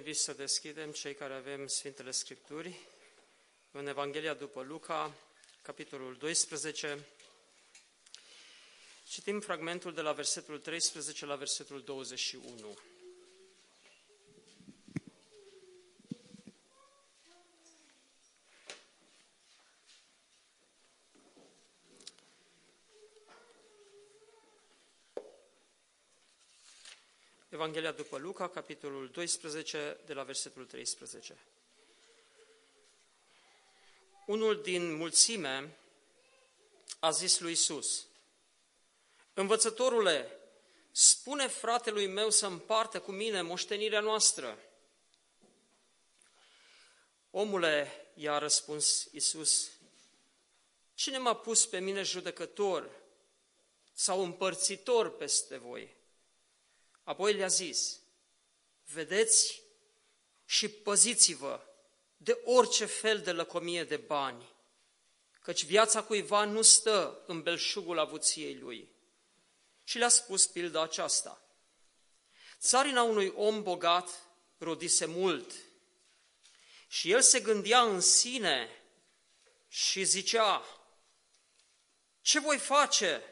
invit să deschidem cei care avem Sfintele Scripturi în Evanghelia după Luca, capitolul 12. Citim fragmentul de la versetul 13 la versetul 21. Evanghelia după Luca, capitolul 12, de la versetul 13. Unul din mulțime a zis lui Isus: Învățătorule, spune fratelui meu să împartă cu mine moștenirea noastră. Omule, i-a răspuns Isus, cine m-a pus pe mine judecător sau împărțitor peste voi? Apoi le-a zis, vedeți și păziți-vă de orice fel de lăcomie de bani, căci viața cuiva nu stă în belșugul avuției lui. Și le-a spus pilda aceasta. Țarina unui om bogat rodise mult și el se gândea în sine și zicea, ce voi face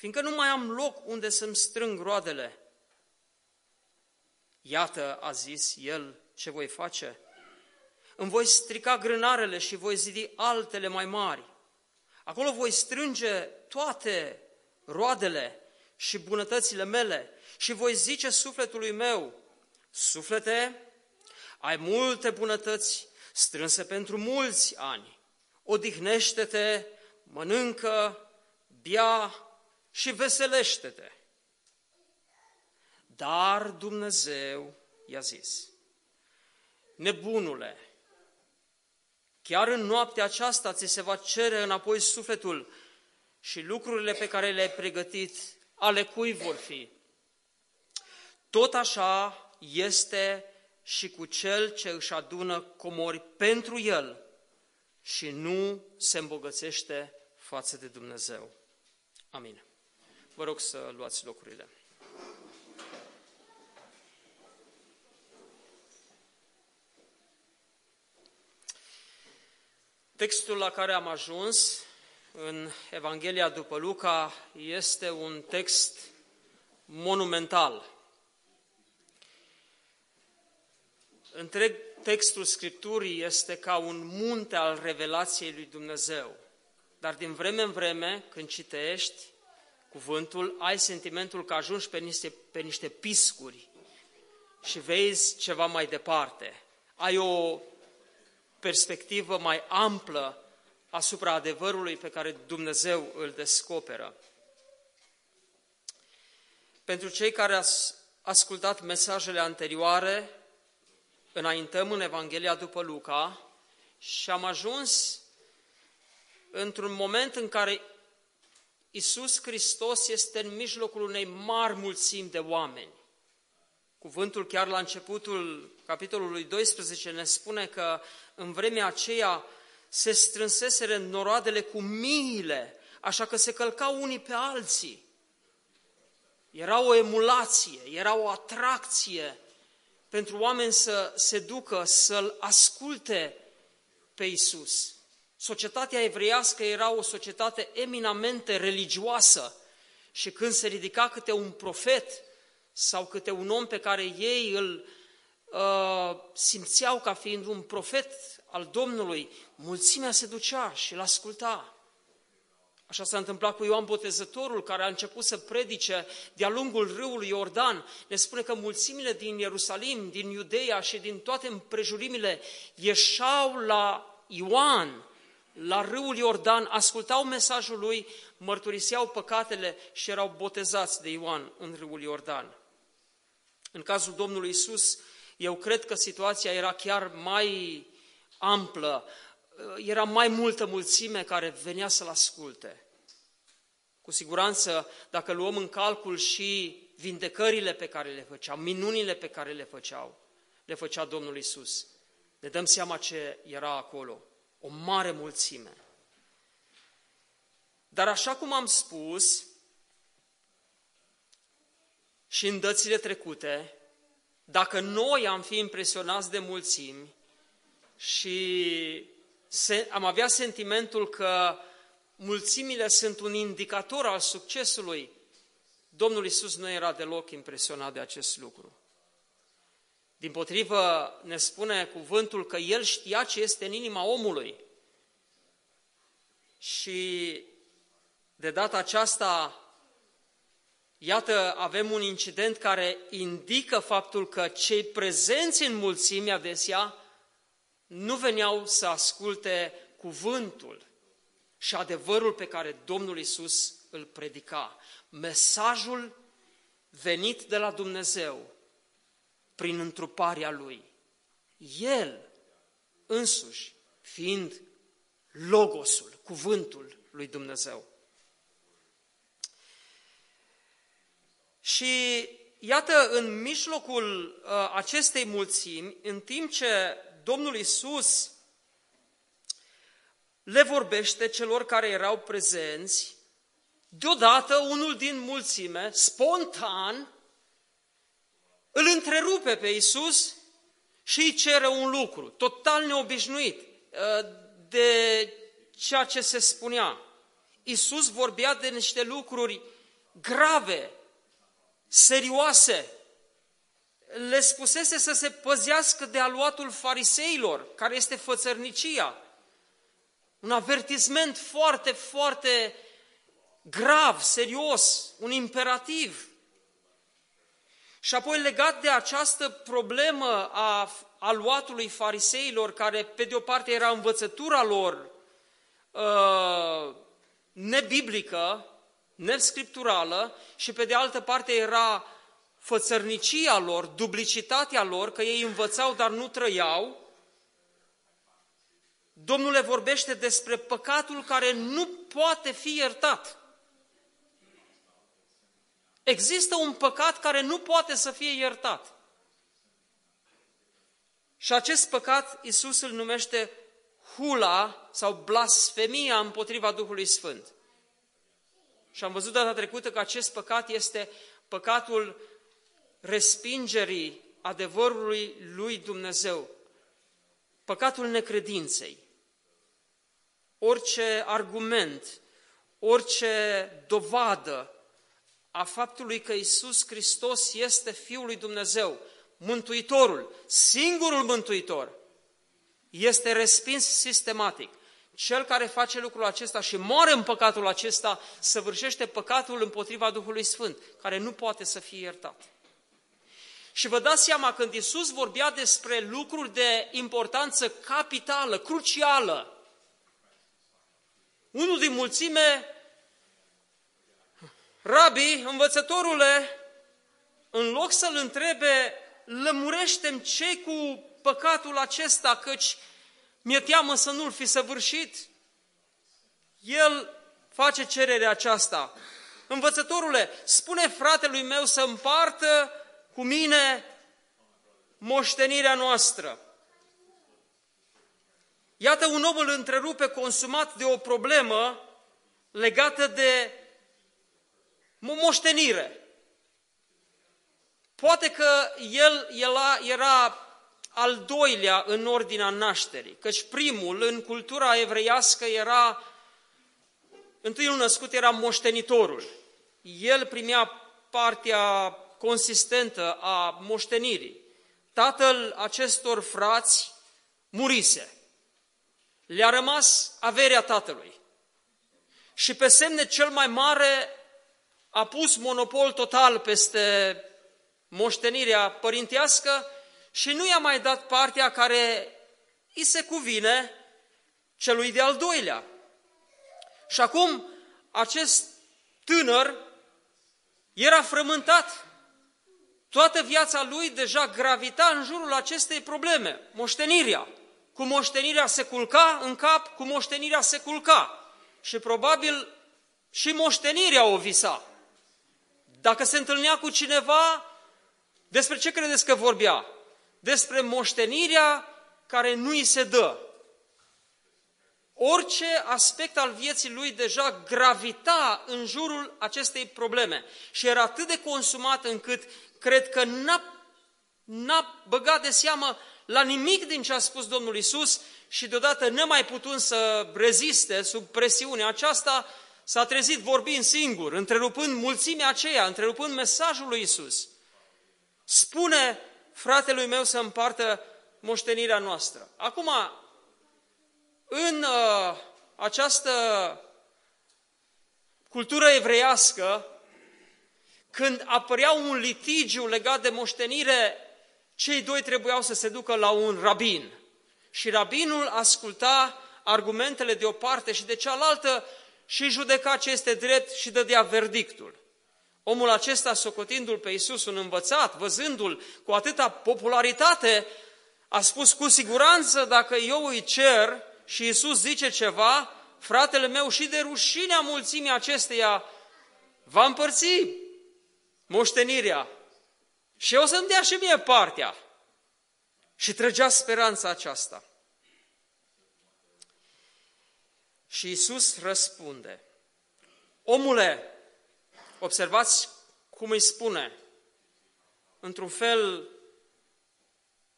fiindcă nu mai am loc unde să-mi strâng roadele. Iată, a zis el, ce voi face. Îmi voi strica grânarele și voi zidi altele mai mari. Acolo voi strânge toate roadele și bunătățile mele și voi zice sufletului meu, suflete, ai multe bunătăți strânse pentru mulți ani. Odihnește-te, mănâncă, bia și veselește-te. Dar Dumnezeu i-a zis, nebunule, chiar în noaptea aceasta ți se va cere înapoi sufletul și lucrurile pe care le-ai pregătit, ale cui vor fi. Tot așa este și cu cel ce își adună comori pentru el și nu se îmbogățește față de Dumnezeu. Amin. Vă rog să luați locurile. Textul la care am ajuns în Evanghelia după Luca este un text monumental. Întreg textul Scripturii este ca un munte al revelației lui Dumnezeu. Dar din vreme în vreme, când citești, cuvântul, ai sentimentul că ajungi pe niște, pe niște piscuri și vezi ceva mai departe. Ai o perspectivă mai amplă asupra adevărului pe care Dumnezeu îl descoperă. Pentru cei care ați ascultat mesajele anterioare, înaintăm în Evanghelia după Luca și am ajuns într-un moment în care Isus Hristos este în mijlocul unei mari mulțimi de oameni. Cuvântul chiar la începutul capitolului 12 ne spune că în vremea aceea se strânseseră noroadele cu miile, așa că se călcau unii pe alții. Era o emulație, era o atracție pentru oameni să se ducă, să-L asculte pe Isus. Societatea evreiască era o societate eminamente religioasă și când se ridica câte un profet sau câte un om pe care ei îl uh, simțeau ca fiind un profet al Domnului, mulțimea se ducea și îl asculta. Așa s-a întâmplat cu Ioan Botezătorul, care a început să predice de-a lungul râului Iordan. Ne spune că mulțimile din Ierusalim, din Iudeia și din toate împrejurimile ieșau la Ioan la râul Iordan, ascultau mesajul lui, mărturiseau păcatele și erau botezați de Ioan în râul Iordan. În cazul Domnului Isus, eu cred că situația era chiar mai amplă, era mai multă mulțime care venea să-l asculte. Cu siguranță, dacă luăm în calcul și vindecările pe care le făceau, minunile pe care le făceau, le făcea Domnul Isus, ne dăm seama ce era acolo. O mare mulțime. Dar așa cum am spus, și în dățile trecute, dacă noi am fi impresionați de mulțimi și am avea sentimentul că mulțimile sunt un indicator al succesului, Domnul Isus nu era deloc impresionat de acest lucru. Din potrivă, ne spune cuvântul că El știa ce este în inima omului. Și de data aceasta, iată, avem un incident care indică faptul că cei prezenți în mulțime adesea nu veneau să asculte cuvântul și adevărul pe care Domnul Isus îl predica. Mesajul venit de la Dumnezeu prin întruparea Lui. El însuși fiind Logosul, cuvântul lui Dumnezeu. Și iată, în mijlocul uh, acestei mulțimi, în timp ce Domnul Isus le vorbește celor care erau prezenți, deodată unul din mulțime, spontan, îl întrerupe pe Isus și îi cere un lucru, total neobișnuit uh, de ceea ce se spunea. Isus vorbea de niște lucruri grave, serioase. Le spusese să se păzească de aluatul fariseilor, care este fățărnicia. Un avertisment foarte, foarte grav, serios, un imperativ. Și apoi legat de această problemă a aluatului fariseilor, care pe de o parte era învățătura lor uh, nebiblică, nescripturală, și pe de altă parte era fățărnicia lor, duplicitatea lor, că ei învățau, dar nu trăiau, Domnul le vorbește despre păcatul care nu poate fi iertat. Există un păcat care nu poate să fie iertat. Și acest păcat Isus îl numește hula sau blasfemia împotriva Duhului Sfânt. Și am văzut data trecută că acest păcat este păcatul respingerii adevărului lui Dumnezeu, păcatul necredinței. Orice argument, orice dovadă a faptului că Isus Hristos este Fiul lui Dumnezeu, Mântuitorul, singurul Mântuitor, este respins sistematic. Cel care face lucrul acesta și moare în păcatul acesta, săvârșește păcatul împotriva Duhului Sfânt, care nu poate să fie iertat. Și vă dați seama, când Isus vorbea despre lucruri de importanță capitală, crucială, unul din mulțime Rabi, învățătorule, în loc să-l întrebe, lămurește ce cu păcatul acesta, căci mi-e teamă să nu-l fi săvârșit. El face cererea aceasta. Învățătorule, spune fratelui meu să împartă cu mine moștenirea noastră. Iată un om îl întrerupe consumat de o problemă legată de moștenire. Poate că el era, era al doilea în ordinea nașterii, căci primul în cultura evreiască era, întâiul născut era moștenitorul. El primea partea consistentă a moștenirii. Tatăl acestor frați murise. Le-a rămas averea tatălui. Și pe semne cel mai mare a pus monopol total peste moștenirea părintească și nu i-a mai dat partea care îi se cuvine celui de-al doilea. Și acum acest tânăr era frământat. Toată viața lui deja gravita în jurul acestei probleme, moștenirea. cu moștenirea se culca în cap, cu moștenirea se culca. Și probabil și moștenirea o visa. Dacă se întâlnea cu cineva, despre ce credeți că vorbea? Despre moștenirea care nu îi se dă. Orice aspect al vieții lui deja gravita în jurul acestei probleme și era atât de consumat încât cred că n-a, n-a băgat de seamă la nimic din ce a spus Domnul Isus și deodată nemai putând să reziste sub presiunea aceasta, s-a trezit vorbind singur, întrerupând mulțimea aceea, întrerupând mesajul lui Isus. Spune fratelui meu să împartă moștenirea noastră. Acum, în uh, această cultură evreiască, când apărea un litigiu legat de moștenire, cei doi trebuiau să se ducă la un rabin. Și rabinul asculta argumentele de o parte și de cealaltă și judeca ce este drept și dădea verdictul. Omul acesta, socotindu-l pe Iisus un învățat, văzându-l cu atâta popularitate, a spus cu siguranță, dacă eu îi cer și Iisus zice ceva, fratele meu și de rușinea mulțimii acesteia va împărți moștenirea și o să-mi dea și mie partea. Și trăgea speranța aceasta. Și Isus răspunde, omule, observați cum îi spune, într-un fel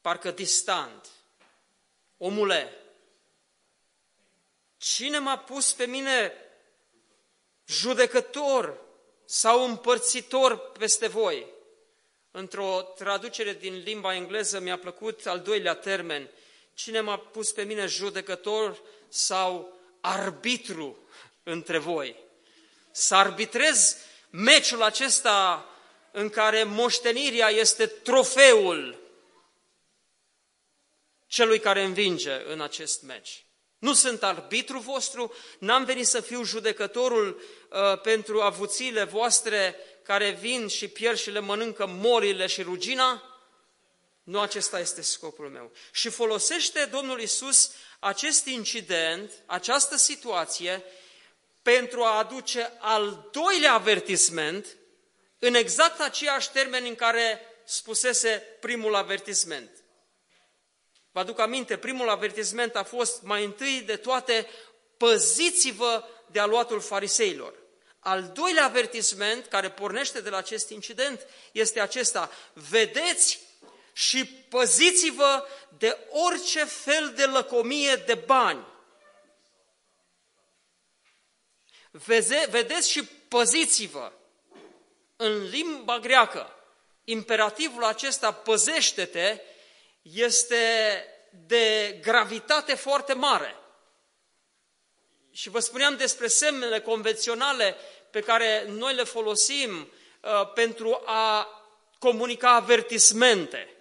parcă distant, omule, cine m-a pus pe mine judecător sau împărțitor peste voi? Într-o traducere din limba engleză mi-a plăcut al doilea termen. Cine m-a pus pe mine judecător sau arbitru între voi? Să arbitrez meciul acesta în care moștenirea este trofeul celui care învinge în acest meci. Nu sunt arbitru vostru, n-am venit să fiu judecătorul uh, pentru avuțiile voastre care vin și pierd și le mănâncă morile și rugina? Nu acesta este scopul meu. Și folosește Domnul Isus acest incident, această situație, pentru a aduce al doilea avertisment în exact aceiași termeni în care spusese primul avertisment. Vă aduc aminte, primul avertisment a fost mai întâi de toate, păziți-vă de aluatul fariseilor. Al doilea avertisment care pornește de la acest incident este acesta. Vedeți și păziți-vă de orice fel de lăcomie de bani. Veze, vedeți și păziți-vă. În limba greacă, imperativul acesta, păzește-te, este de gravitate foarte mare. Și vă spuneam despre semnele convenționale pe care noi le folosim uh, pentru a comunica avertismente.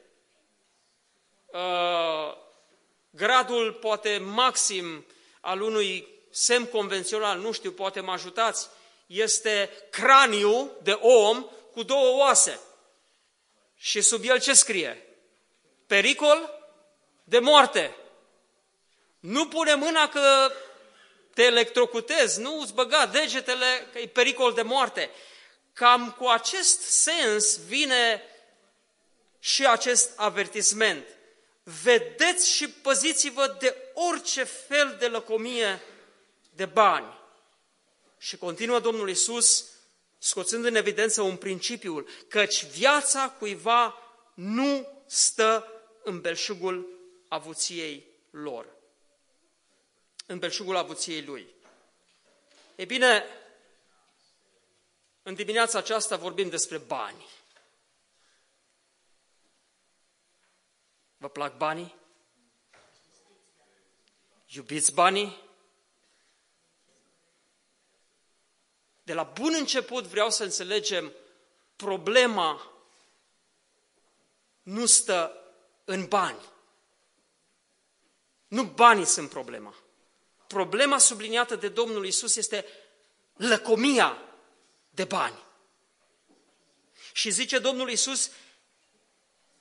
Uh, gradul poate maxim al unui semn convențional, nu știu, poate mă ajutați, este craniu de om cu două oase. Și sub el ce scrie? Pericol de moarte. Nu pune mâna că te electrocutezi, nu îți băga degetele că e pericol de moarte. Cam cu acest sens vine și acest avertisment. Vedeți și păziți-vă de orice fel de lăcomie de bani. Și continuă Domnul Isus, scoțând în evidență un principiu, căci viața cuiva nu stă în belșugul avuției lor în belșugul avuției lui. E bine, în dimineața aceasta vorbim despre bani. Vă plac banii? Iubiți banii? De la bun început vreau să înțelegem problema nu stă în bani. Nu banii sunt problema problema subliniată de Domnul Isus este lăcomia de bani. Și zice Domnul Isus,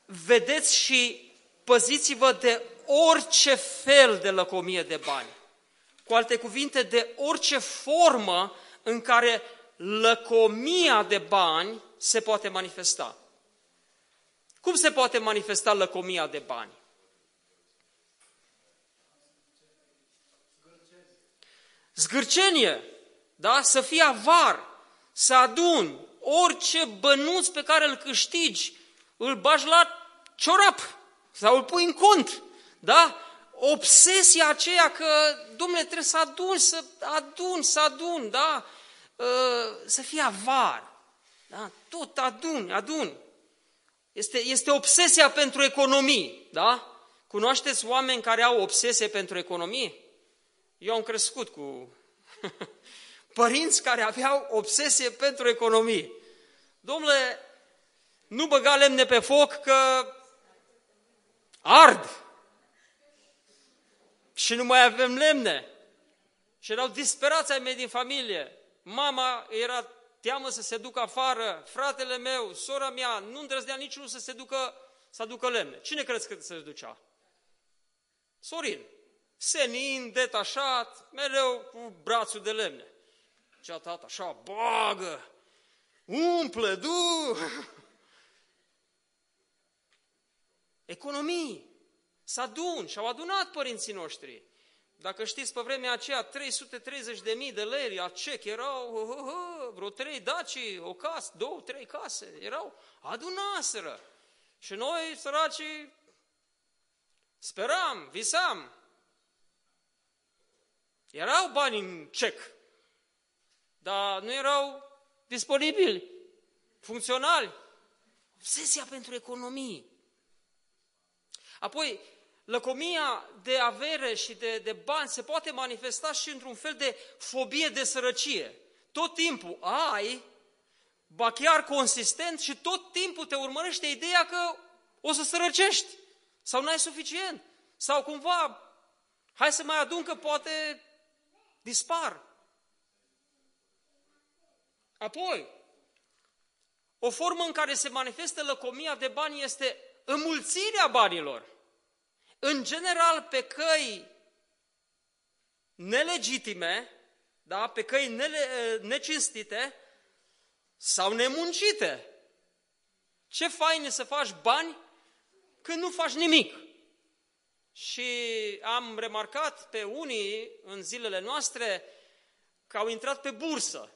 vedeți și păziți-vă de orice fel de lăcomie de bani. Cu alte cuvinte, de orice formă în care lăcomia de bani se poate manifesta. Cum se poate manifesta lăcomia de bani? Zgârcenie, da? Să fii avar, să aduni orice bănuț pe care îl câștigi, îl bagi la ciorap sau îl pui în cont, da? Obsesia aceea că, domnule, trebuie să adun, să adun, să adun, da? Ă, să fii avar, da? Tot adun, adun. Este, este obsesia pentru economii, da? Cunoașteți oameni care au obsesie pentru economie? Eu am crescut cu părinți care aveau obsesie pentru economie. Domnule, nu băga lemne pe foc că ard. Și nu mai avem lemne. Și erau disperați ai mei din familie. Mama era teamă să se ducă afară, fratele meu, sora mea, nu îndrăznea niciunul să se ducă, să aducă lemne. Cine crezi că se ducea? Sorin. Senin, detașat, mereu cu brațul de lemne. Cea tată așa, bagă, umple, du! Economii. Să adun și au adunat părinții noștri. Dacă știți, pe vremea aceea, 330.000 de lei a cec erau uh, uh, uh, vreo trei daci, o casă, două, trei case, erau adunaseră. Și noi, săracii, speram, visam. Erau bani în cec, dar nu erau disponibili, funcționali. Obsesia pentru economii. Apoi, lăcomia de avere și de, de bani se poate manifesta și într-un fel de fobie de sărăcie. Tot timpul ai, ba chiar consistent și tot timpul te urmărește ideea că o să sărăcești sau n-ai suficient sau cumva hai să mai adun că poate dispar. Apoi, o formă în care se manifestă lăcomia de bani este înmulțirea banilor în general pe căi nelegitime, da, pe căi nele, necinstite sau nemuncite. Ce fain e să faci bani când nu faci nimic. Și am remarcat pe unii în zilele noastre că au intrat pe bursă.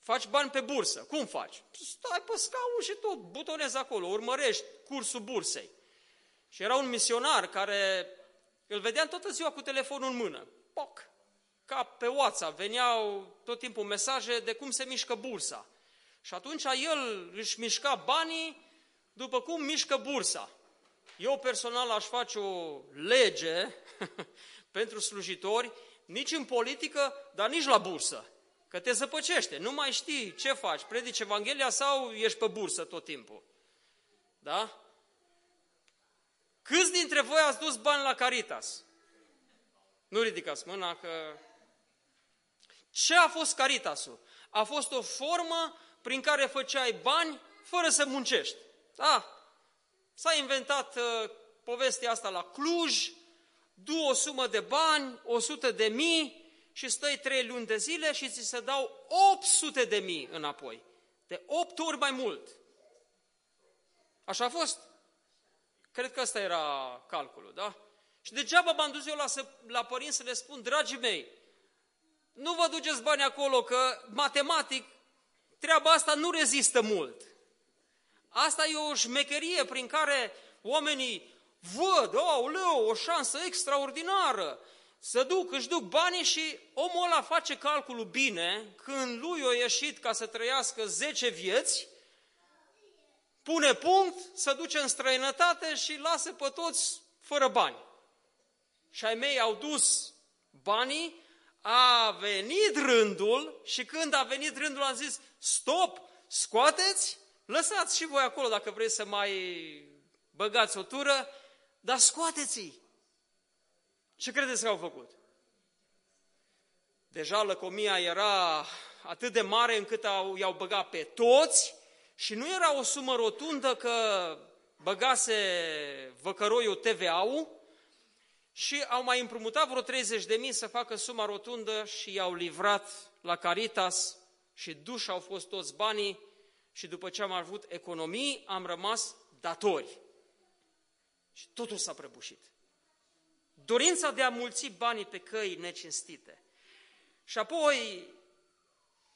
Faci bani pe bursă. Cum faci? Stai pe scaun și tot, butonezi acolo, urmărești cursul bursei. Și era un misionar care îl vedeam toată ziua cu telefonul în mână. Poc! Ca pe WhatsApp veneau tot timpul mesaje de cum se mișcă bursa. Și atunci el își mișca banii după cum mișcă bursa. Eu personal aș face o lege pentru slujitori, nici în politică, dar nici la bursă. Că te zăpăcește, nu mai știi ce faci, predici Evanghelia sau ești pe bursă tot timpul. Da? Câți dintre voi ați dus bani la Caritas? Nu ridicați mâna că... Ce a fost Caritasul? A fost o formă prin care făceai bani fără să muncești. Da, s-a inventat uh, povestea asta la Cluj, du o sumă de bani, 100 de mii și stai trei luni de zile și ți se dau 800 de mii înapoi. De 8 ori mai mult. Așa a fost. Cred că ăsta era calculul, da? Și degeaba m-am dus eu la, la părinți să le spun, dragii mei, nu vă duceți bani acolo, că matematic treaba asta nu rezistă mult. Asta e o șmecherie prin care oamenii văd, oh, leu, o șansă extraordinară, să duc, își duc banii și omul ăla face calculul bine, când lui a ieșit ca să trăiască 10 vieți, pune punct, se duce în străinătate și lasă pe toți fără bani. Și ai mei au dus banii, a venit rândul și când a venit rândul am zis, stop, scoateți, lăsați și voi acolo dacă vreți să mai băgați o tură, dar scoateți-i. Ce credeți că au făcut? Deja lăcomia era atât de mare încât au, i-au băgat pe toți și nu era o sumă rotundă că băgase văcăroiul TVA-ul, și au mai împrumutat vreo 30 de mii să facă suma rotundă și i-au livrat la Caritas și duși au fost toți banii și după ce am avut economii, am rămas datori. Și totul s-a prăbușit. Dorința de a mulți banii pe căi necinstite. Și apoi,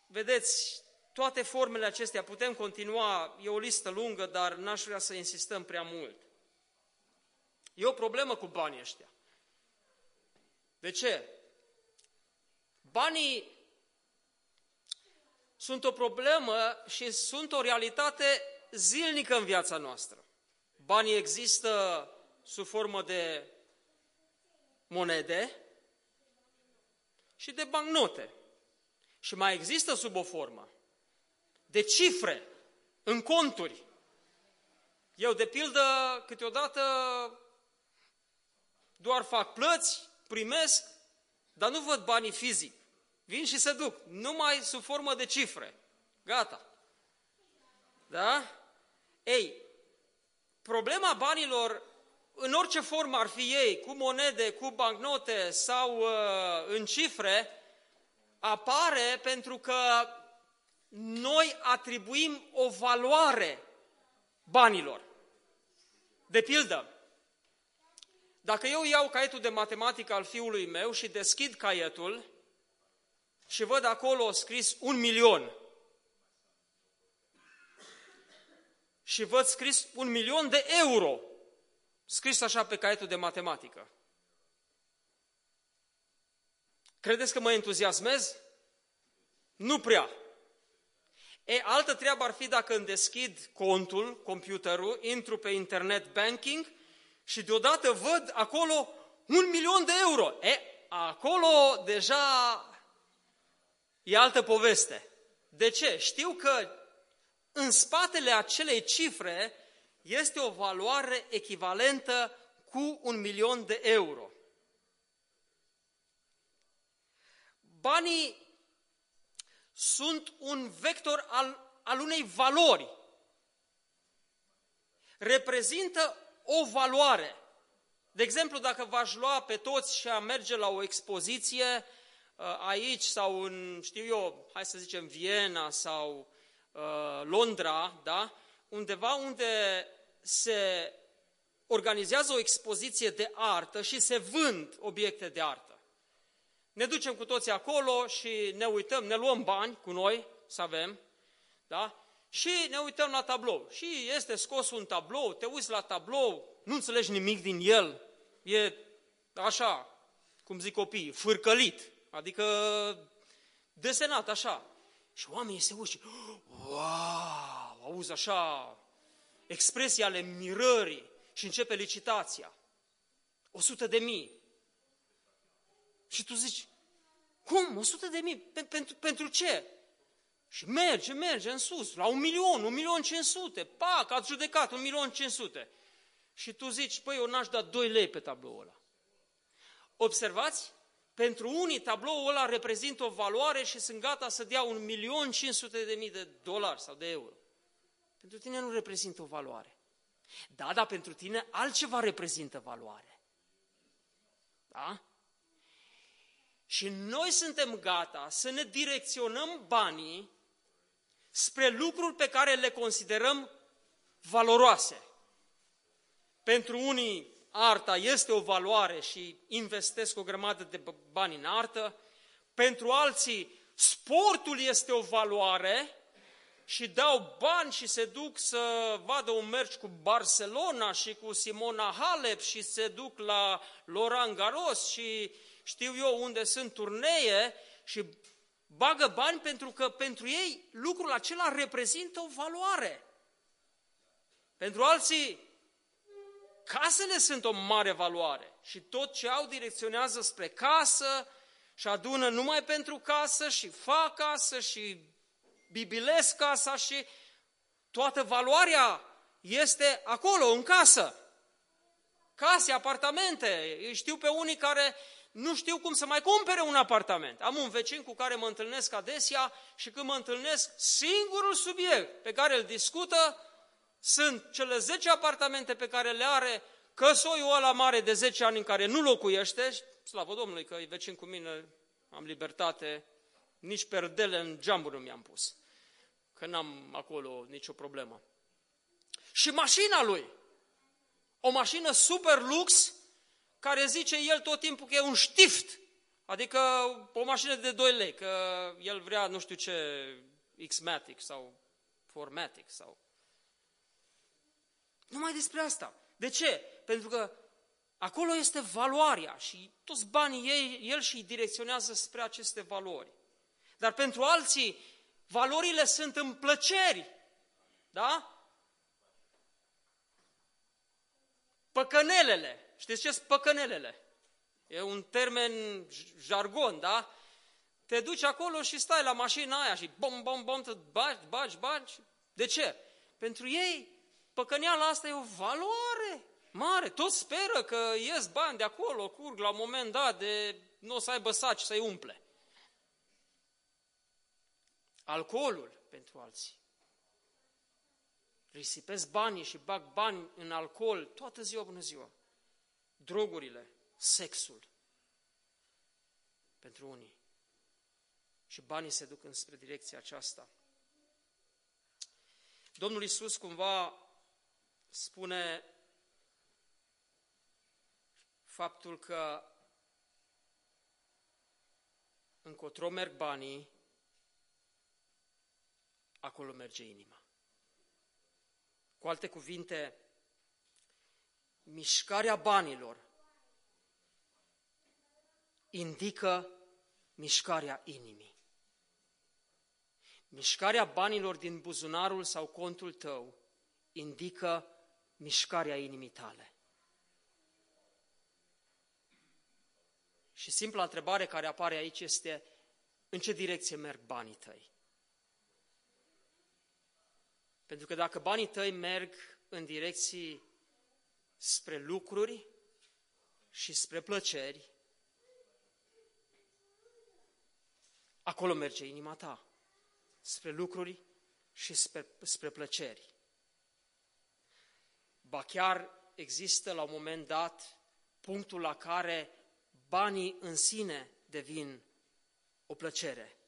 vedeți, toate formele acestea, putem continua, e o listă lungă, dar n-aș vrea să insistăm prea mult. E o problemă cu banii ăștia. De ce? Banii sunt o problemă și sunt o realitate zilnică în viața noastră. Banii există sub formă de monede și de bancnote. Și mai există sub o formă de cifre în conturi. Eu, de pildă, câteodată doar fac plăți, primesc, dar nu văd banii fizic. Vin și se duc, numai sub formă de cifre. Gata. Da? Ei, problema banilor, în orice formă ar fi ei, cu monede, cu bancnote sau uh, în cifre, apare pentru că noi atribuim o valoare banilor. De pildă, dacă eu iau caietul de matematică al fiului meu și deschid caietul și văd acolo scris un milion și văd scris un milion de euro, scris așa pe caietul de matematică. Credeți că mă entuziasmez? Nu prea. E, altă treabă ar fi dacă îmi deschid contul, computerul, intru pe internet banking și deodată văd acolo un milion de euro. E, acolo deja e altă poveste. De ce? Știu că în spatele acelei cifre este o valoare echivalentă cu un milion de euro. Banii sunt un vector al, al unei valori. Reprezintă o valoare. De exemplu, dacă v-aș lua pe toți și a merge la o expoziție uh, aici sau în, știu eu, hai să zicem Viena sau uh, Londra, da? undeva unde se organizează o expoziție de artă și se vând obiecte de artă. Ne ducem cu toții acolo și ne uităm, ne luăm bani cu noi să avem, da? Și ne uităm la tablou. Și este scos un tablou, te uiți la tablou, nu înțelegi nimic din el, e așa, cum zic copiii, fârcălit, adică desenat așa. Și oamenii se uit și, wow, auzi așa, expresii ale mirării și începe licitația. O sută de mii. Și tu zici, cum? O sută de mii? Pentru, pentru ce? Și merge, merge în sus, la un milion, un milion cinci sute, pac, ați judecat, un milion cinci sute. Și tu zici, păi eu n-aș da 2 lei pe tabloul ăla. Observați? Pentru unii tabloul ăla reprezintă o valoare și sunt gata să dea un milion cinci sute de mii de dolari sau de euro. Pentru tine nu reprezintă o valoare. Da, dar pentru tine altceva reprezintă valoare. Da? Și noi suntem gata să ne direcționăm banii spre lucruri pe care le considerăm valoroase. Pentru unii, arta este o valoare și investesc o grămadă de bani în artă. Pentru alții, sportul este o valoare și dau bani și se duc să vadă un meci cu Barcelona și cu Simona Halep și se duc la Laurent Garros și știu eu unde sunt turnee și bagă bani pentru că pentru ei lucrul acela reprezintă o valoare. Pentru alții, casele sunt o mare valoare și tot ce au direcționează spre casă și adună numai pentru casă și fac casă și bibilesc casa și toată valoarea este acolo, în casă. Case, apartamente. Eu știu pe unii care nu știu cum să mai cumpere un apartament. Am un vecin cu care mă întâlnesc adesea și când mă întâlnesc, singurul subiect pe care îl discută sunt cele 10 apartamente pe care le are, căsoiul ăla mare de 10 ani în care nu locuiește, slavă Domnului că e vecin cu mine, am libertate, nici perdele în geamuri nu mi-am pus, că n-am acolo nicio problemă. Și mașina lui, o mașină super lux, care zice el tot timpul că e un știft, adică o mașină de 2 lei, că el vrea nu știu ce X-Matic sau Formatic sau... Numai despre asta. De ce? Pentru că acolo este valoarea și toți banii ei, el și direcționează spre aceste valori. Dar pentru alții, valorile sunt în plăceri. Da? Păcănelele. Știți ce sunt păcănelele? E un termen jargon, da? Te duci acolo și stai la mașina aia și bom, bom, bom, te bagi, bagi, bagi. De ce? Pentru ei, păcăneala asta e o valoare mare. Toți speră că ies bani de acolo, curg la un moment dat, de nu o să aibă saci să-i umple. Alcoolul pentru alții. Risipesc banii și bag bani în alcool toată ziua, bună ziua. Drogurile, sexul. Pentru unii. Și banii se duc înspre direcția aceasta. Domnul Isus cumva spune faptul că încotro merg banii, acolo merge inima. Cu alte cuvinte, mișcarea banilor indică mișcarea inimii. Mișcarea banilor din buzunarul sau contul tău indică mișcarea inimii tale. Și simpla întrebare care apare aici este, în ce direcție merg banii tăi? Pentru că dacă banii tăi merg în direcții spre lucruri și spre plăceri, acolo merge inima ta, spre lucruri și spre, spre plăceri. Ba chiar există la un moment dat punctul la care banii în sine devin o plăcere.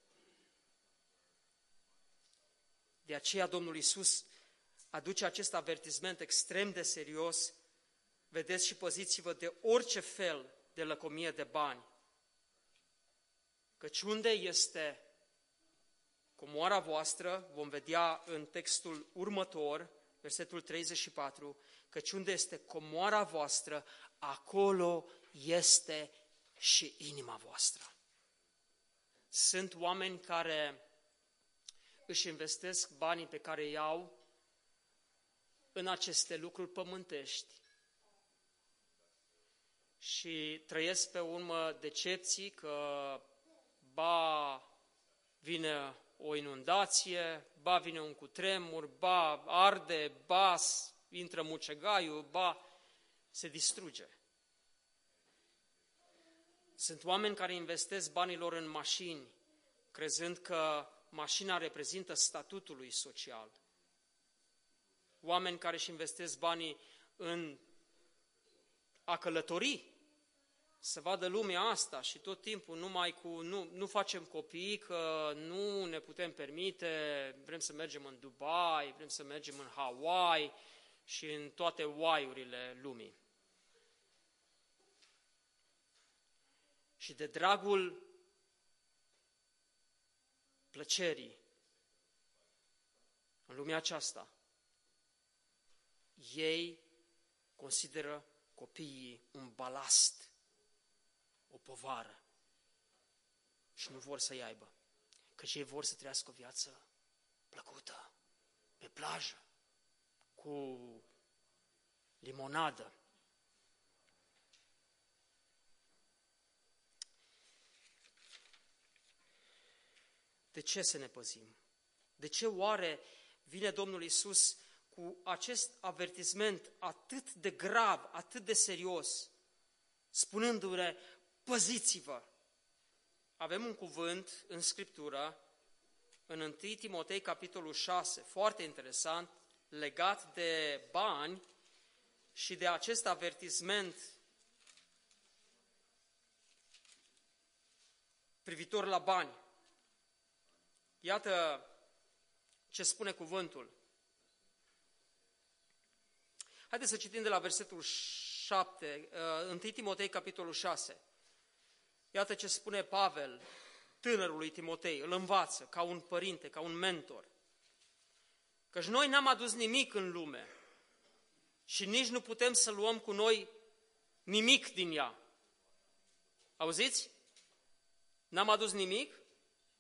De aceea Domnul Isus aduce acest avertisment extrem de serios. Vedeți și poziți-vă de orice fel de lăcomie de bani. Căci unde este comoara voastră, vom vedea în textul următor, versetul 34, căci unde este comoara voastră, acolo este și inima voastră. Sunt oameni care își investesc banii pe care îi au în aceste lucruri pământești și trăiesc pe urmă decepții că ba vine o inundație, ba vine un cutremur, ba arde, ba intră mucegaiul, ba se distruge. Sunt oameni care investesc banilor în mașini, crezând că mașina reprezintă statutul lui social. Oameni care își investesc banii în a călători, să vadă lumea asta și tot timpul numai cu, nu, nu facem copii, că nu ne putem permite, vrem să mergem în Dubai, vrem să mergem în Hawaii și în toate waiurile lumii. Și de dragul plăcerii în lumea aceasta, ei consideră copiii un balast, o povară și nu vor să-i aibă. Căci ei vor să trăiască o viață plăcută, pe plajă, cu limonadă. De ce să ne păzim? De ce oare vine Domnul Isus cu acest avertisment atât de grav, atât de serios, spunându-le, păziți-vă! Avem un cuvânt în Scriptură, în 1 Timotei, capitolul 6, foarte interesant, legat de bani și de acest avertisment privitor la bani. Iată ce spune cuvântul. Haideți să citim de la versetul 7, 1 uh, Timotei, capitolul 6. Iată ce spune Pavel, tânărului Timotei, îl învață ca un părinte, ca un mentor. Căci noi n-am adus nimic în lume și nici nu putem să luăm cu noi nimic din ea. Auziți? N-am adus nimic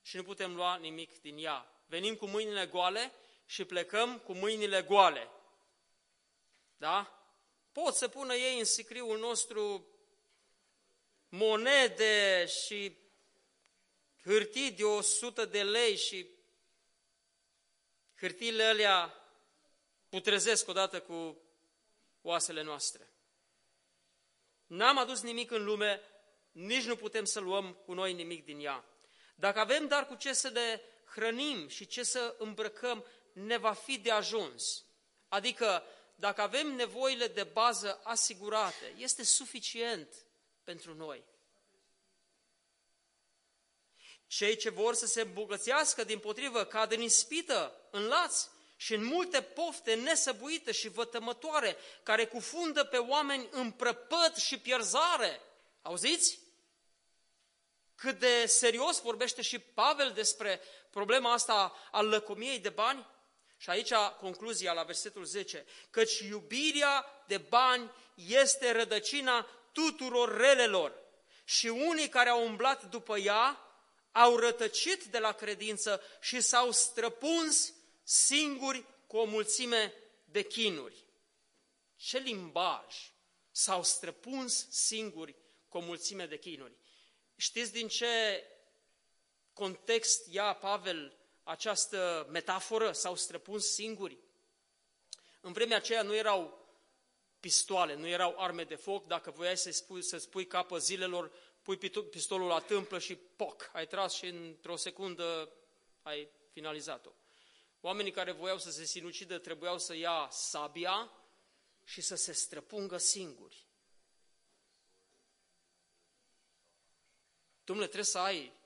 și nu putem lua nimic din ea. Venim cu mâinile goale și plecăm cu mâinile goale. Da? Pot să pună ei în sicriul nostru monede și hârtii de 100 de lei și hârtiile alea putrezesc odată cu oasele noastre. N-am adus nimic în lume, nici nu putem să luăm cu noi nimic din ea. Dacă avem dar cu ce să ne hrănim și ce să îmbrăcăm, ne va fi de ajuns. Adică, dacă avem nevoile de bază asigurate, este suficient pentru noi. Cei ce vor să se îmbogățească, din potrivă, cad în ispită, în laț și în multe pofte nesăbuite și vătămătoare, care cufundă pe oameni în prăpăt și pierzare. Auziți? Cât de serios vorbește și Pavel despre problema asta al lăcomiei de bani? Și aici concluzia la versetul 10, căci iubirea de bani este rădăcina tuturor relelor și unii care au umblat după ea au rătăcit de la credință și s-au străpuns singuri cu o mulțime de chinuri. Ce limbaj! S-au străpuns singuri cu o mulțime de chinuri. Știți din ce context ia Pavel această metaforă? S-au străpuns singuri. În vremea aceea nu erau pistoale, nu erau arme de foc. Dacă voiai să spui, să spui capă zilelor, pui pistolul la tâmplă și poc, ai tras și într-o secundă ai finalizat-o. Oamenii care voiau să se sinucidă trebuiau să ia sabia și să se străpungă singuri. Domnule, trebuie să ai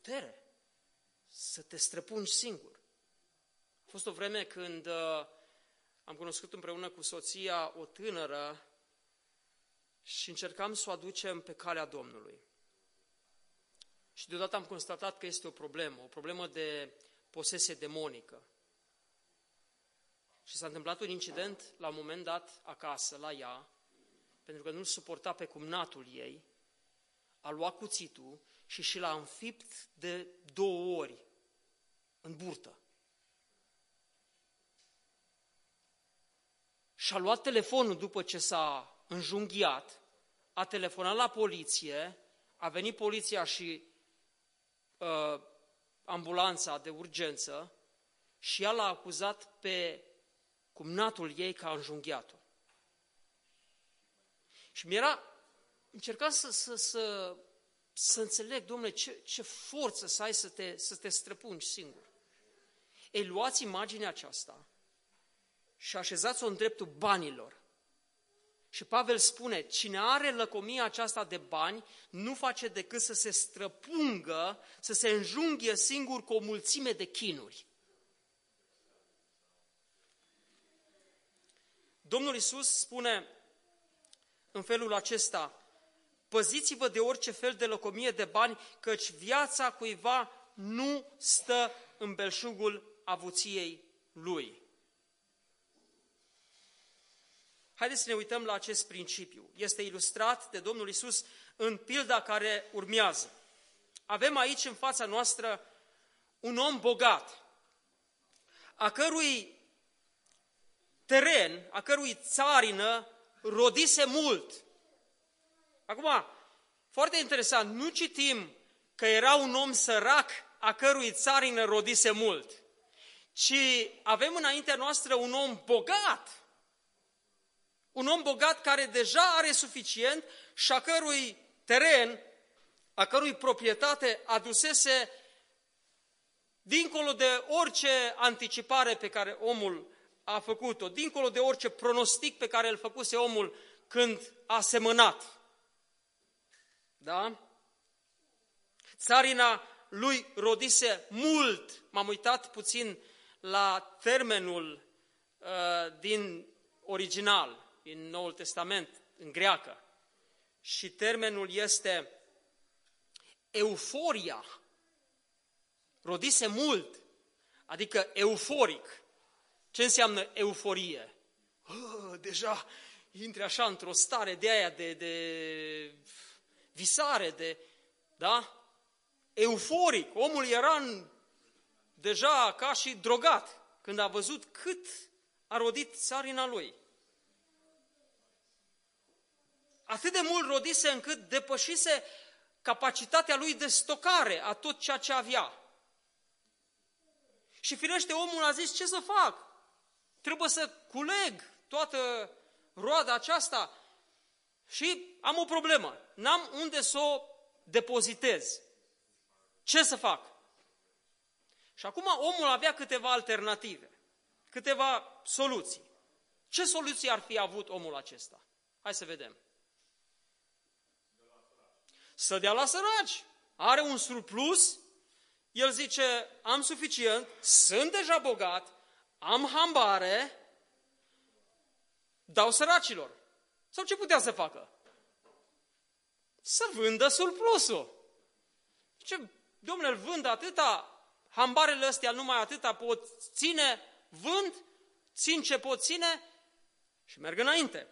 putere să te străpungi singur. A fost o vreme când uh, am cunoscut împreună cu soția o tânără și încercam să o aducem pe calea Domnului. Și deodată am constatat că este o problemă, o problemă de posesie demonică. Și s-a întâmplat un incident la un moment dat acasă, la ea, pentru că nu-l suporta pe cumnatul ei, a luat cuțitul și și l-a înfipt de două ori în burtă. Și-a luat telefonul după ce s-a înjunghiat, a telefonat la poliție, a venit poliția și uh, ambulanța de urgență și ea l-a acuzat pe cumnatul ei că a înjunghiat-o. Și mi-era, încercam să, să, să, să înțeleg, domnule, ce, ce forță să ai să te, să te străpungi singur. Ei, luați imaginea aceasta și așezați-o în dreptul banilor. Și Pavel spune, cine are lăcomia aceasta de bani, nu face decât să se străpungă, să se înjunghie singur cu o mulțime de chinuri. Domnul Isus spune în felul acesta, păziți-vă de orice fel de lăcomie de bani, căci viața cuiva nu stă în belșugul avuției lui. Haideți să ne uităm la acest principiu. Este ilustrat de Domnul Isus în pilda care urmează. Avem aici în fața noastră un om bogat, a cărui teren, a cărui țarină rodise mult. Acum, foarte interesant, nu citim că era un om sărac a cărui țarină rodise mult, ci avem înaintea noastră un om bogat, un om bogat care deja are suficient și a cărui teren, a cărui proprietate adusese dincolo de orice anticipare pe care omul a făcut-o, dincolo de orice pronostic pe care îl făcuse omul când a semănat. Da? Țarina lui rodise mult. M-am uitat puțin la termenul uh, din original, din Noul Testament, în greacă. Și termenul este euforia. Rodise mult, adică euforic. Ce înseamnă euforie? Oh, deja intri așa într-o stare de aia de, de visare, de, da? Euforic. Omul era în, deja ca și drogat când a văzut cât a rodit țarina lui. Atât de mult rodise încât depășise capacitatea lui de stocare a tot ceea ce avea. Și firește, omul a zis, ce să fac? Trebuie să culeg toată roada aceasta și am o problemă. N-am unde să o depozitez. Ce să fac? Și acum omul avea câteva alternative, câteva soluții. Ce soluții ar fi avut omul acesta? Hai să vedem. Să dea la săraci. Are un surplus, el zice, am suficient, sunt deja bogat, am hambare, dau săracilor. Sau ce putea să facă? Să vândă surplusul. Ce, domnule, îl vând atâta, hambarele astea numai atâta pot ține, vând, țin ce pot ține și merg înainte.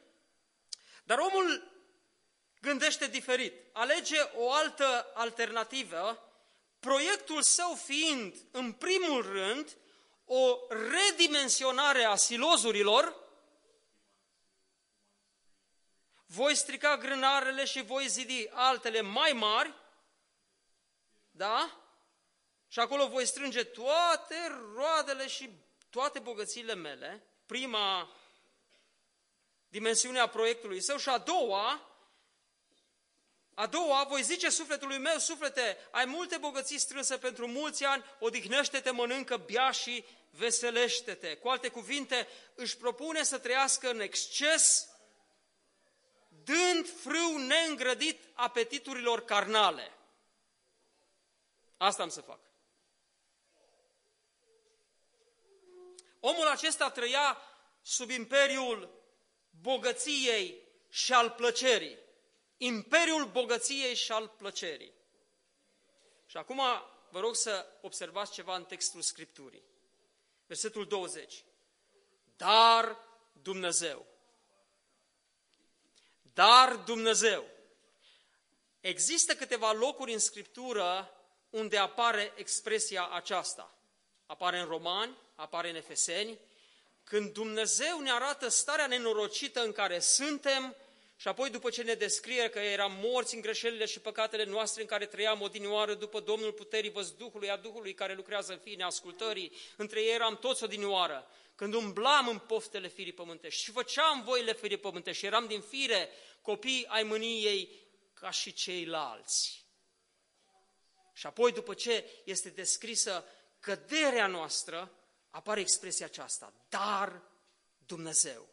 Dar omul gândește diferit, alege o altă alternativă, proiectul său fiind, în primul rând, o redimensionare a silozurilor, voi strica grânarele și voi zidi altele mai mari, da? Și acolo voi strânge toate roadele și toate bogățiile mele, prima dimensiune a proiectului său și a doua, a doua, voi zice sufletului meu, suflete, ai multe bogății strânse pentru mulți ani, odihnește-te, mănâncă, bia și veselește-te. Cu alte cuvinte, își propune să trăiască în exces, dând frâu neîngrădit apetiturilor carnale. Asta am să fac. Omul acesta trăia sub imperiul bogăției și al plăcerii. Imperiul bogăției și al plăcerii. Și acum vă rog să observați ceva în textul Scripturii. Versetul 20. Dar Dumnezeu. Dar Dumnezeu. Există câteva locuri în Scriptură unde apare expresia aceasta. Apare în Romani, apare în Efeseni, când Dumnezeu ne arată starea nenorocită în care suntem și apoi după ce ne descrie că eram morți în greșelile și păcatele noastre în care trăiam odinioară după Domnul puterii văzduhului, a Duhului care lucrează în fine ascultării, între ei eram toți odinioară, când umblam în poftele firii pământești și făceam voile firii pământești și eram din fire copii ai mâniei ca și ceilalți. Și apoi, după ce este descrisă căderea noastră, apare expresia aceasta, dar Dumnezeu.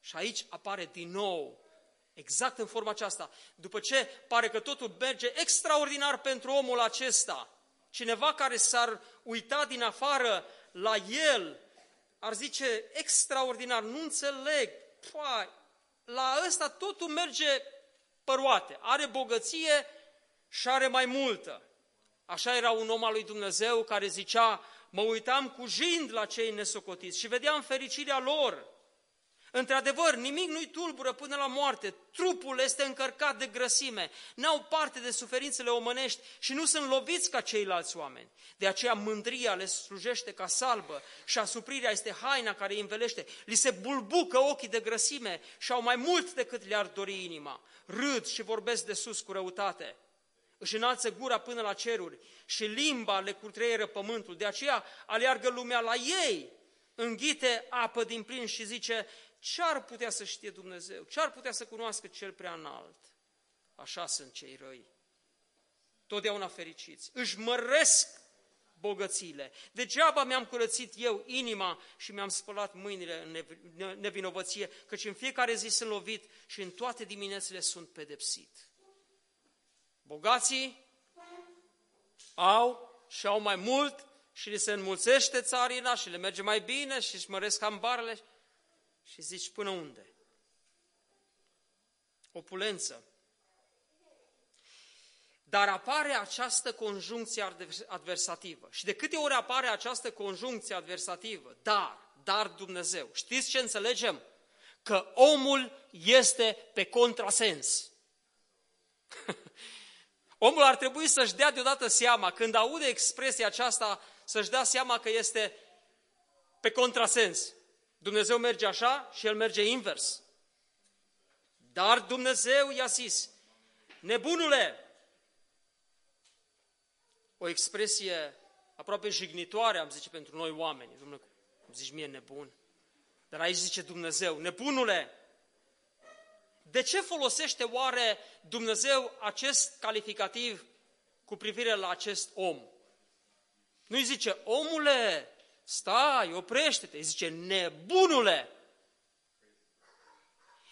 Și aici apare din nou, exact în forma aceasta, după ce pare că totul merge extraordinar pentru omul acesta, cineva care s-ar uita din afară la el, ar zice, extraordinar, nu înțeleg, Păi, la ăsta totul merge păroate, are bogăție și are mai multă. Așa era un om al lui Dumnezeu care zicea, mă uitam cu jind la cei nesocotiți și vedeam fericirea lor. Într-adevăr, nimic nu-i tulbură până la moarte, trupul este încărcat de grăsime, n-au parte de suferințele omănești și nu sunt loviți ca ceilalți oameni. De aceea mândria le slujește ca salbă și asuprirea este haina care îi învelește. Li se bulbucă ochii de grăsime și au mai mult decât le-ar dori inima. Râd și vorbesc de sus cu răutate își înalță gura până la ceruri și limba le cutreieră pământul. De aceea aleargă lumea la ei, înghite apă din plin și zice, ce ar putea să știe Dumnezeu? Ce ar putea să cunoască cel prea înalt? Așa sunt cei răi. Totdeauna fericiți. Își măresc bogățiile. Degeaba mi-am curățit eu inima și mi-am spălat mâinile în nevinovăție, căci în fiecare zi sunt lovit și în toate diminețile sunt pedepsit. Bogații au și au mai mult și li se înmulțește țarina și le merge mai bine și își măresc ambarele și zici până unde? Opulență. Dar apare această conjuncție adversativă. Și de câte ori apare această conjuncție adversativă? Dar, dar Dumnezeu. Știți ce înțelegem? Că omul este pe contrasens. omul ar trebui să-și dea deodată seama, când aude expresia aceasta, să-și dea seama că este pe contrasens. Dumnezeu merge așa și el merge invers. Dar Dumnezeu i-a zis, nebunule, o expresie aproape jignitoare, am zice, pentru noi oameni. Domnule, cum zici mie nebun? Dar aici zice Dumnezeu, nebunule, de ce folosește oare Dumnezeu acest calificativ cu privire la acest om? Nu-i zice, omule, stai, oprește-te, îi zice, nebunule.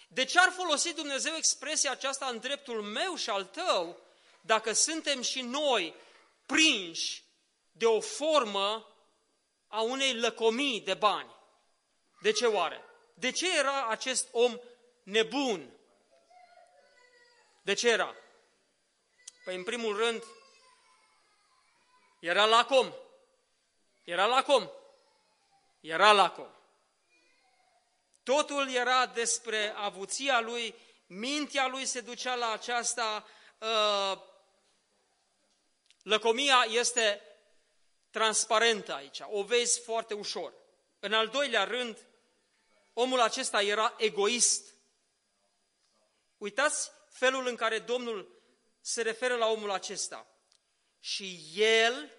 De ce ar folosi Dumnezeu expresia aceasta în dreptul meu și al tău, dacă suntem și noi prinși de o formă a unei lăcomii de bani. De ce oare? De ce era acest om nebun? De ce era? Păi, în primul rând, era lacom. Era lacom. Era lacom. Totul era despre avuția lui, mintea lui se ducea la aceasta uh, Lăcomia este transparentă aici, o vezi foarte ușor. În al doilea rând, omul acesta era egoist. Uitați felul în care Domnul se referă la omul acesta. Și el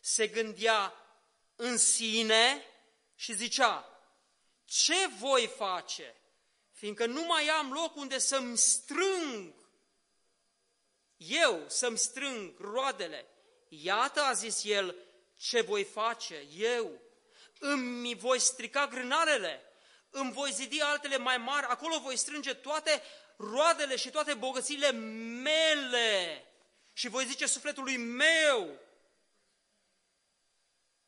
se gândea în sine și zicea, ce voi face? Fiindcă nu mai am loc unde să-mi strâng eu să-mi strâng roadele. Iată, a zis el, ce voi face eu. Îmi voi strica grânarele, îmi voi zidi altele mai mari, acolo voi strânge toate roadele și toate bogățiile mele. Și voi zice sufletului meu.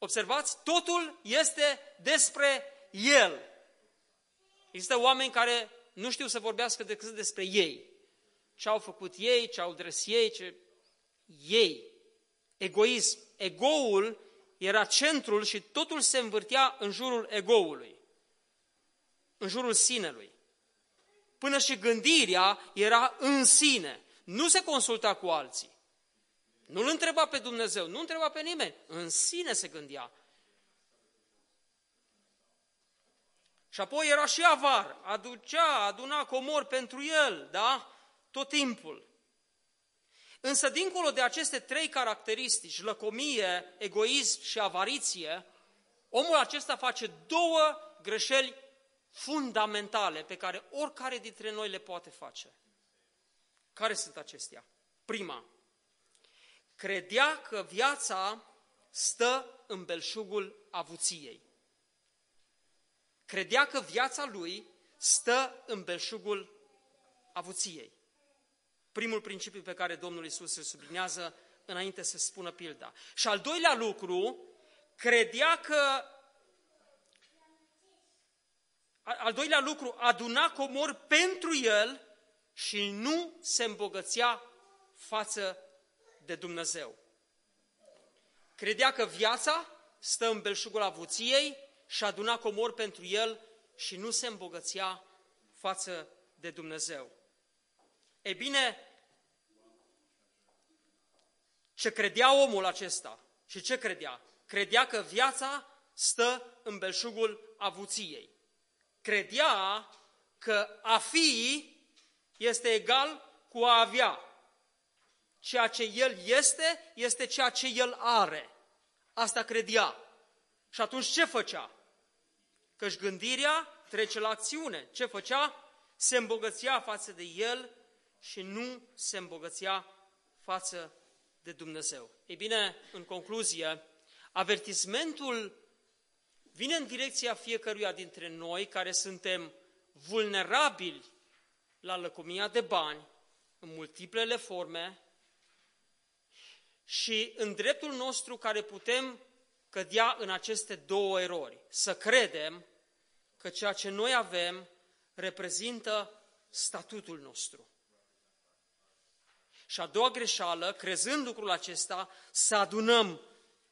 Observați, totul este despre el. Există oameni care nu știu să vorbească decât despre ei ce au făcut ei, ce au dres ei, ce... ei. Egoism. Egoul era centrul și totul se învârtea în jurul egoului, în jurul sinelui. Până și gândirea era în sine, nu se consulta cu alții. Nu-L întreba pe Dumnezeu, nu întreba pe nimeni, în sine se gândea. Și apoi era și avar, aducea, aduna comor pentru el, da? tot timpul. Însă, dincolo de aceste trei caracteristici, lăcomie, egoism și avariție, omul acesta face două greșeli fundamentale pe care oricare dintre noi le poate face. Care sunt acestea? Prima, credea că viața stă în belșugul avuției. Credea că viața lui stă în belșugul avuției primul principiu pe care Domnul Isus îl sublinează înainte să spună pilda. Și al doilea lucru, credea că al doilea lucru, aduna comor pentru el și nu se îmbogățea față de Dumnezeu. Credea că viața stă în belșugul avuției și aduna comor pentru el și nu se îmbogățea față de Dumnezeu. E bine, ce credea omul acesta și ce credea? Credea că viața stă în belșugul avuției. Credea că a fi este egal cu a avea. Ceea ce el este, este ceea ce el are. Asta credea. Și atunci ce făcea? Căci gândirea trece la acțiune. Ce făcea? Se îmbogățea față de el și nu se îmbogățea față de Dumnezeu. Ei bine, în concluzie, avertismentul vine în direcția fiecăruia dintre noi care suntem vulnerabili la lăcomia de bani în multiplele forme și în dreptul nostru care putem cădea în aceste două erori. Să credem că ceea ce noi avem reprezintă statutul nostru. Și a doua greșeală, crezând lucrul acesta, să adunăm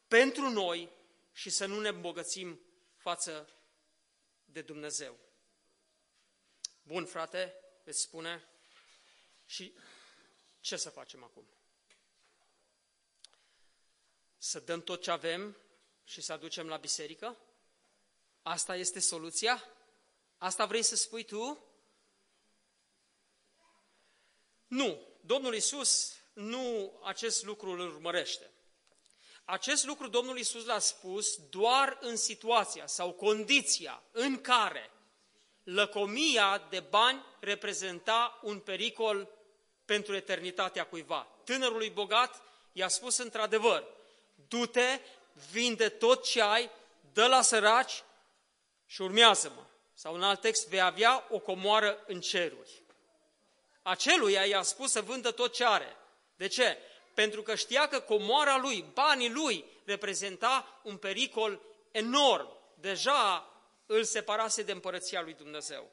pentru noi și să nu ne îmbogățim față de Dumnezeu. Bun, frate, veți spune, și ce să facem acum? Să dăm tot ce avem și să aducem la biserică? Asta este soluția? Asta vrei să spui tu? Nu, Domnul Isus nu acest lucru îl urmărește. Acest lucru Domnul Isus l-a spus doar în situația sau condiția în care lăcomia de bani reprezenta un pericol pentru eternitatea cuiva. Tânărului bogat i-a spus într-adevăr, du-te, vinde tot ce ai, dă la săraci și urmează-mă. Sau în alt text, vei avea o comoară în ceruri. Aceluia i-a spus să vândă tot ce are. De ce? Pentru că știa că comoara lui, banii lui, reprezenta un pericol enorm. Deja îl separase de împărăția lui Dumnezeu.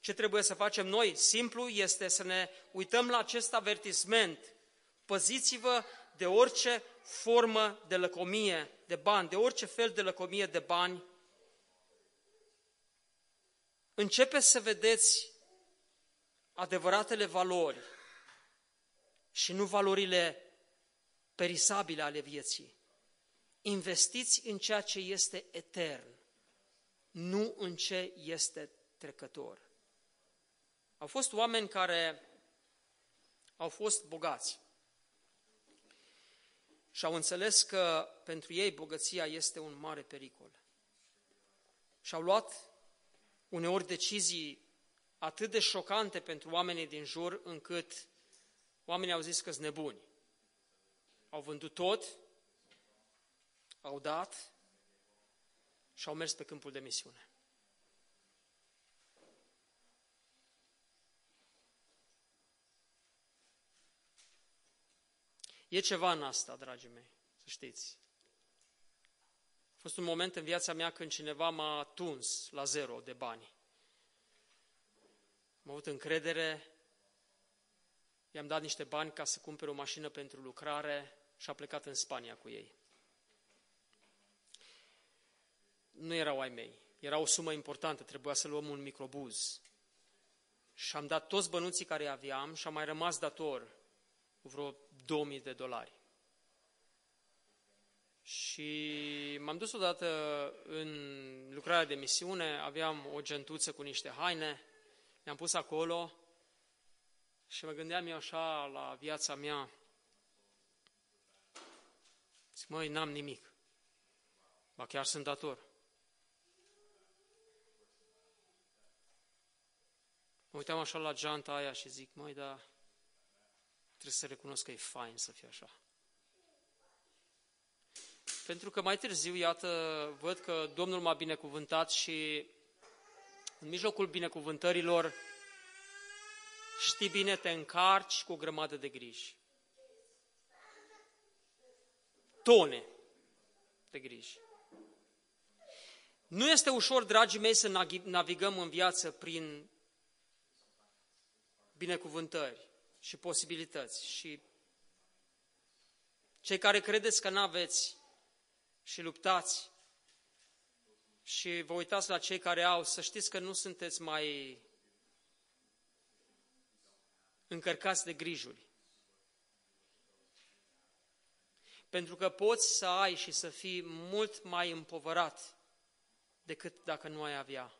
Ce trebuie să facem noi? Simplu este să ne uităm la acest avertisment. Păziți-vă de orice formă de lăcomie de bani, de orice fel de lăcomie de bani. Începeți să vedeți adevăratele valori și nu valorile perisabile ale vieții. Investiți în ceea ce este etern, nu în ce este trecător. Au fost oameni care au fost bogați și au înțeles că pentru ei bogăția este un mare pericol. Și au luat uneori decizii atât de șocante pentru oamenii din jur, încât oamenii au zis că sunt nebuni. Au vândut tot, au dat și au mers pe câmpul de misiune. E ceva în asta, dragii mei, să știți. A fost un moment în viața mea când cineva m-a tuns la zero de bani. Am avut încredere, i-am dat niște bani ca să cumpere o mașină pentru lucrare și a plecat în Spania cu ei. Nu erau ai mei, era o sumă importantă, trebuia să luăm un microbuz. Și am dat toți bănuții care aveam și am mai rămas dator cu vreo 2000 de dolari. Și m-am dus odată în lucrarea de misiune, aveam o gentuță cu niște haine, le-am pus acolo și mă gândeam eu așa la viața mea. Zic, măi, n-am nimic. Ba chiar sunt dator. Mă uitam așa la geanta aia și zic, măi, da, trebuie să recunosc că e fain să fie așa. Pentru că mai târziu, iată, văd că Domnul m-a binecuvântat și în mijlocul binecuvântărilor, știi bine, te încarci cu o grămadă de griji. Tone de griji. Nu este ușor, dragii mei, să navigăm în viață prin binecuvântări și posibilități. Și cei care credeți că n-aveți și luptați și vă uitați la cei care au, să știți că nu sunteți mai încărcați de grijuri. Pentru că poți să ai și să fii mult mai împovărat decât dacă nu ai avea.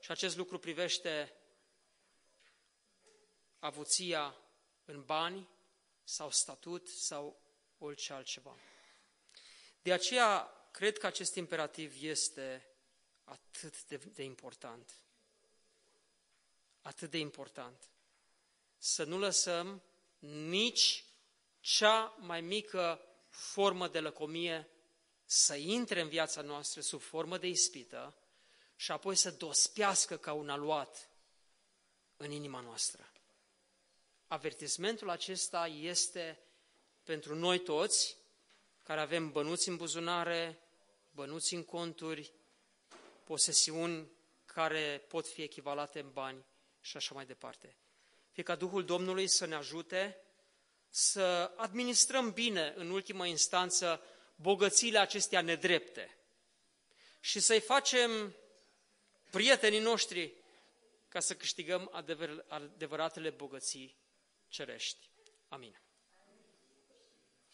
Și acest lucru privește avuția în bani sau statut sau orice altceva. De aceea, cred că acest imperativ este atât de, de important. Atât de important. Să nu lăsăm nici cea mai mică formă de lăcomie să intre în viața noastră sub formă de ispită și apoi să dospească ca un aluat în inima noastră. Avertismentul acesta este pentru noi toți care avem bănuți în buzunare, bănuți în conturi, posesiuni care pot fi echivalate în bani și așa mai departe. Fie ca Duhul Domnului să ne ajute să administrăm bine, în ultimă instanță, bogățiile acestea nedrepte și să-i facem prietenii noștri ca să câștigăm adevăr, adevăratele bogății cerești. Amin.